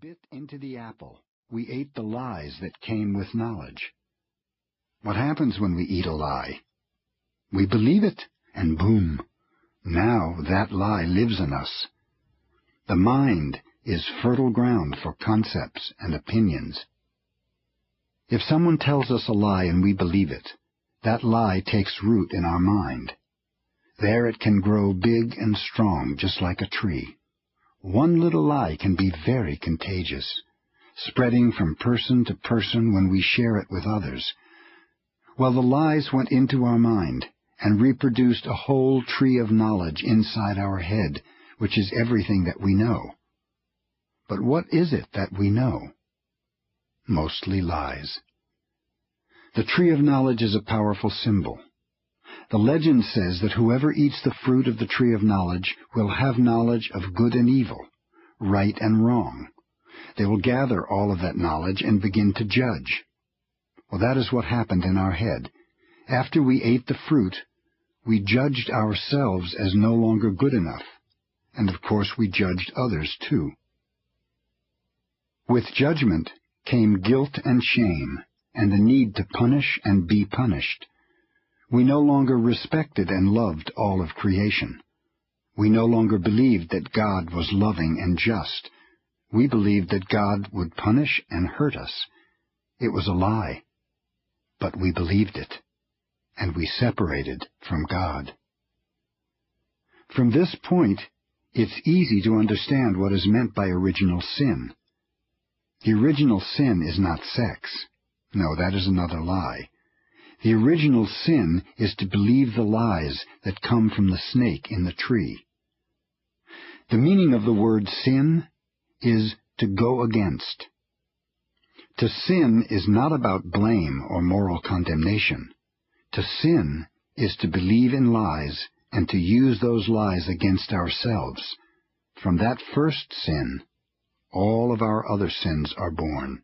bit into the apple. We ate the lies that came with knowledge. What happens when we eat a lie? We believe it, and boom, now that lie lives in us. The mind is fertile ground for concepts and opinions. If someone tells us a lie and we believe it, that lie takes root in our mind. There it can grow big and strong, just like a tree. One little lie can be very contagious, spreading from person to person when we share it with others. Well, the lies went into our mind and reproduced a whole tree of knowledge inside our head, which is everything that we know. But what is it that we know? Mostly lies. The tree of knowledge is a powerful symbol. The legend says that whoever eats the fruit of the tree of knowledge will have knowledge of good and evil, right and wrong. They will gather all of that knowledge and begin to judge. Well, that is what happened in our head. After we ate the fruit, we judged ourselves as no longer good enough, and of course we judged others too. With judgment came guilt and shame, and the need to punish and be punished. We no longer respected and loved all of creation. We no longer believed that God was loving and just. We believed that God would punish and hurt us. It was a lie. But we believed it, and we separated from God. From this point, it's easy to understand what is meant by original sin. The original sin is not sex. No, that is another lie. The original sin is to believe the lies that come from the snake in the tree. The meaning of the word sin is to go against. To sin is not about blame or moral condemnation. To sin is to believe in lies and to use those lies against ourselves. From that first sin, all of our other sins are born.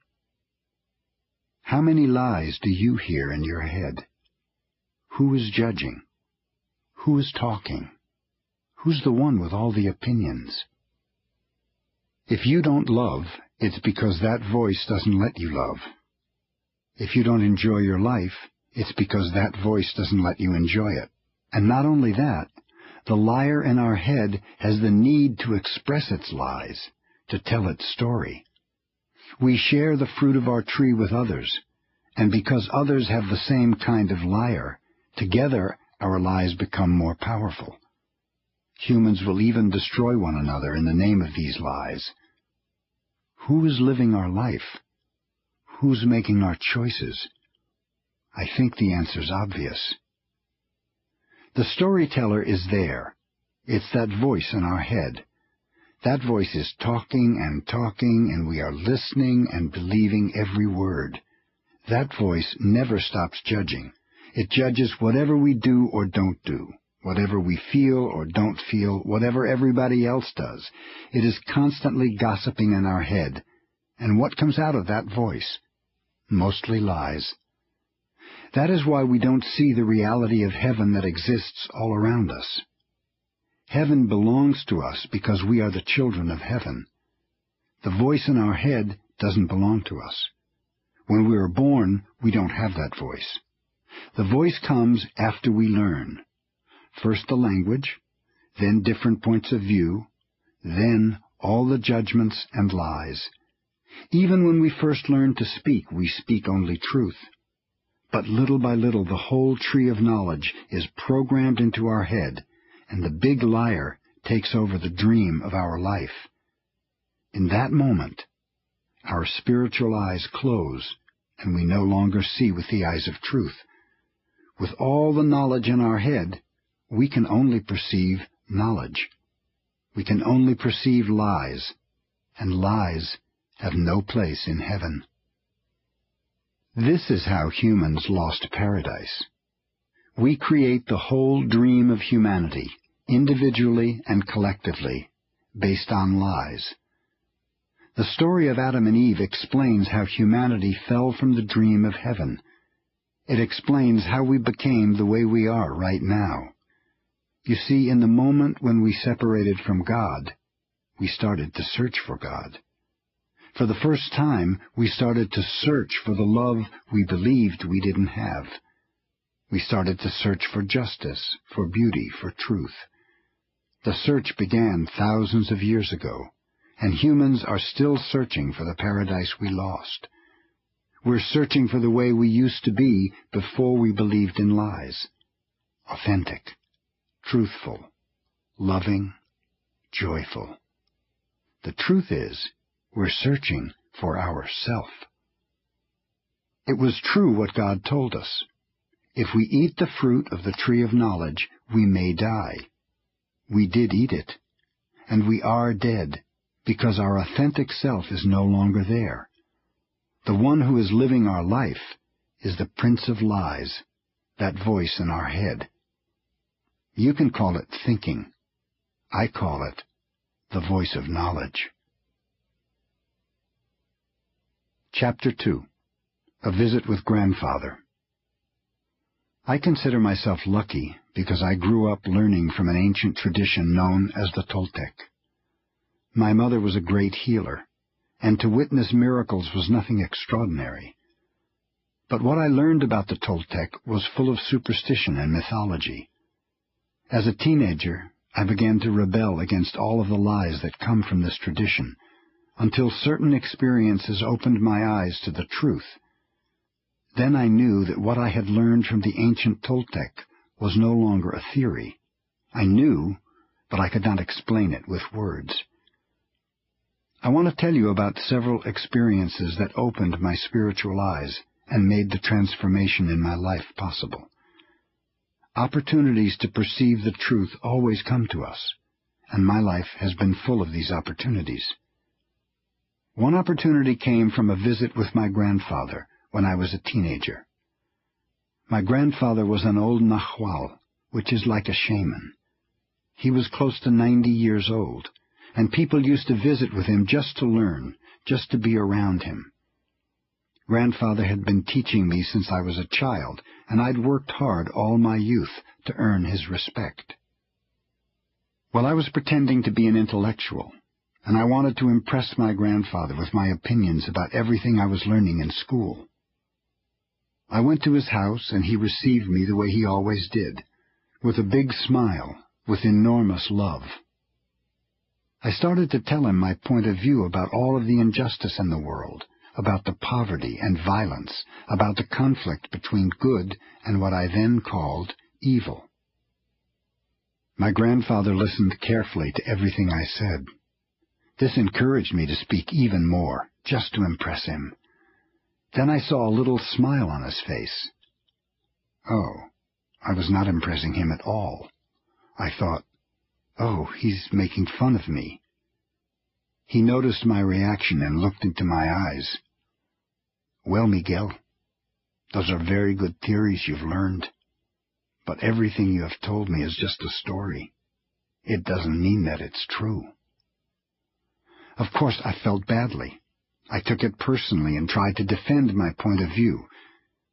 How many lies do you hear in your head? Who is judging? Who is talking? Who's the one with all the opinions? If you don't love, it's because that voice doesn't let you love. If you don't enjoy your life, it's because that voice doesn't let you enjoy it. And not only that, the liar in our head has the need to express its lies, to tell its story. We share the fruit of our tree with others, and because others have the same kind of liar, together our lies become more powerful. Humans will even destroy one another in the name of these lies. Who is living our life? Who's making our choices? I think the answer's obvious. The storyteller is there. It's that voice in our head. That voice is talking and talking, and we are listening and believing every word. That voice never stops judging. It judges whatever we do or don't do, whatever we feel or don't feel, whatever everybody else does. It is constantly gossiping in our head. And what comes out of that voice? Mostly lies. That is why we don't see the reality of heaven that exists all around us. Heaven belongs to us because we are the children of heaven. The voice in our head doesn't belong to us. When we are born, we don't have that voice. The voice comes after we learn. First the language, then different points of view, then all the judgments and lies. Even when we first learn to speak, we speak only truth. But little by little the whole tree of knowledge is programmed into our head and the big liar takes over the dream of our life. In that moment, our spiritual eyes close and we no longer see with the eyes of truth. With all the knowledge in our head, we can only perceive knowledge. We can only perceive lies, and lies have no place in heaven. This is how humans lost paradise. We create the whole dream of humanity individually and collectively, based on lies. The story of Adam and Eve explains how humanity fell from the dream of heaven. It explains how we became the way we are right now. You see, in the moment when we separated from God, we started to search for God. For the first time, we started to search for the love we believed we didn't have. We started to search for justice, for beauty, for truth. The search began thousands of years ago, and humans are still searching for the paradise we lost. We're searching for the way we used to be before we believed in lies. Authentic, truthful, loving, joyful. The truth is, we're searching for ourself. It was true what God told us. If we eat the fruit of the tree of knowledge, we may die. We did eat it, and we are dead, because our authentic self is no longer there. The one who is living our life is the Prince of Lies, that voice in our head. You can call it thinking. I call it the voice of knowledge. Chapter 2 A Visit with Grandfather I consider myself lucky because I grew up learning from an ancient tradition known as the Toltec. My mother was a great healer, and to witness miracles was nothing extraordinary. But what I learned about the Toltec was full of superstition and mythology. As a teenager, I began to rebel against all of the lies that come from this tradition, until certain experiences opened my eyes to the truth. Then I knew that what I had learned from the ancient Toltec was no longer a theory. I knew, but I could not explain it with words. I want to tell you about several experiences that opened my spiritual eyes and made the transformation in my life possible. Opportunities to perceive the truth always come to us, and my life has been full of these opportunities. One opportunity came from a visit with my grandfather when I was a teenager. My grandfather was an old Nahual, which is like a shaman. He was close to ninety years old, and people used to visit with him just to learn, just to be around him. Grandfather had been teaching me since I was a child, and I'd worked hard all my youth to earn his respect. Well, I was pretending to be an intellectual, and I wanted to impress my grandfather with my opinions about everything I was learning in school. I went to his house, and he received me the way he always did, with a big smile, with enormous love. I started to tell him my point of view about all of the injustice in the world, about the poverty and violence, about the conflict between good and what I then called evil. My grandfather listened carefully to everything I said. This encouraged me to speak even more, just to impress him. Then I saw a little smile on his face. Oh, I was not impressing him at all. I thought, oh, he's making fun of me. He noticed my reaction and looked into my eyes. Well, Miguel, those are very good theories you've learned, but everything you have told me is just a story. It doesn't mean that it's true. Of course, I felt badly. I took it personally and tried to defend my point of view,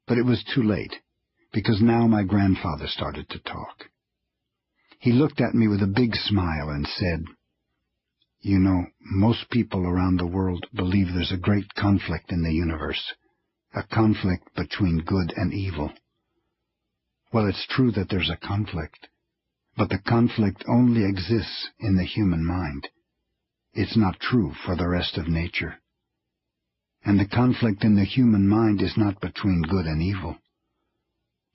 but it was too late, because now my grandfather started to talk. He looked at me with a big smile and said, you know, most people around the world believe there's a great conflict in the universe, a conflict between good and evil. Well, it's true that there's a conflict, but the conflict only exists in the human mind. It's not true for the rest of nature. And the conflict in the human mind is not between good and evil.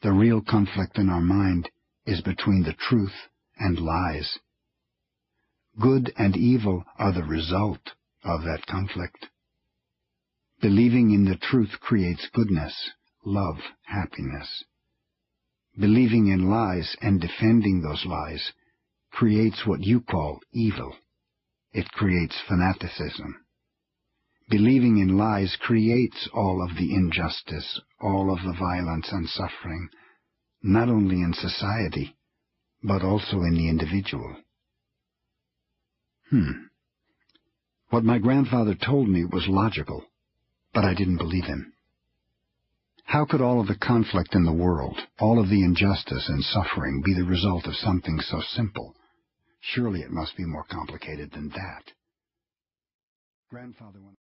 The real conflict in our mind is between the truth and lies. Good and evil are the result of that conflict. Believing in the truth creates goodness, love, happiness. Believing in lies and defending those lies creates what you call evil. It creates fanaticism. Believing in lies creates all of the injustice, all of the violence and suffering, not only in society, but also in the individual. Hmm. What my grandfather told me was logical, but I didn't believe him. How could all of the conflict in the world, all of the injustice and suffering be the result of something so simple? Surely it must be more complicated than that. Grandfather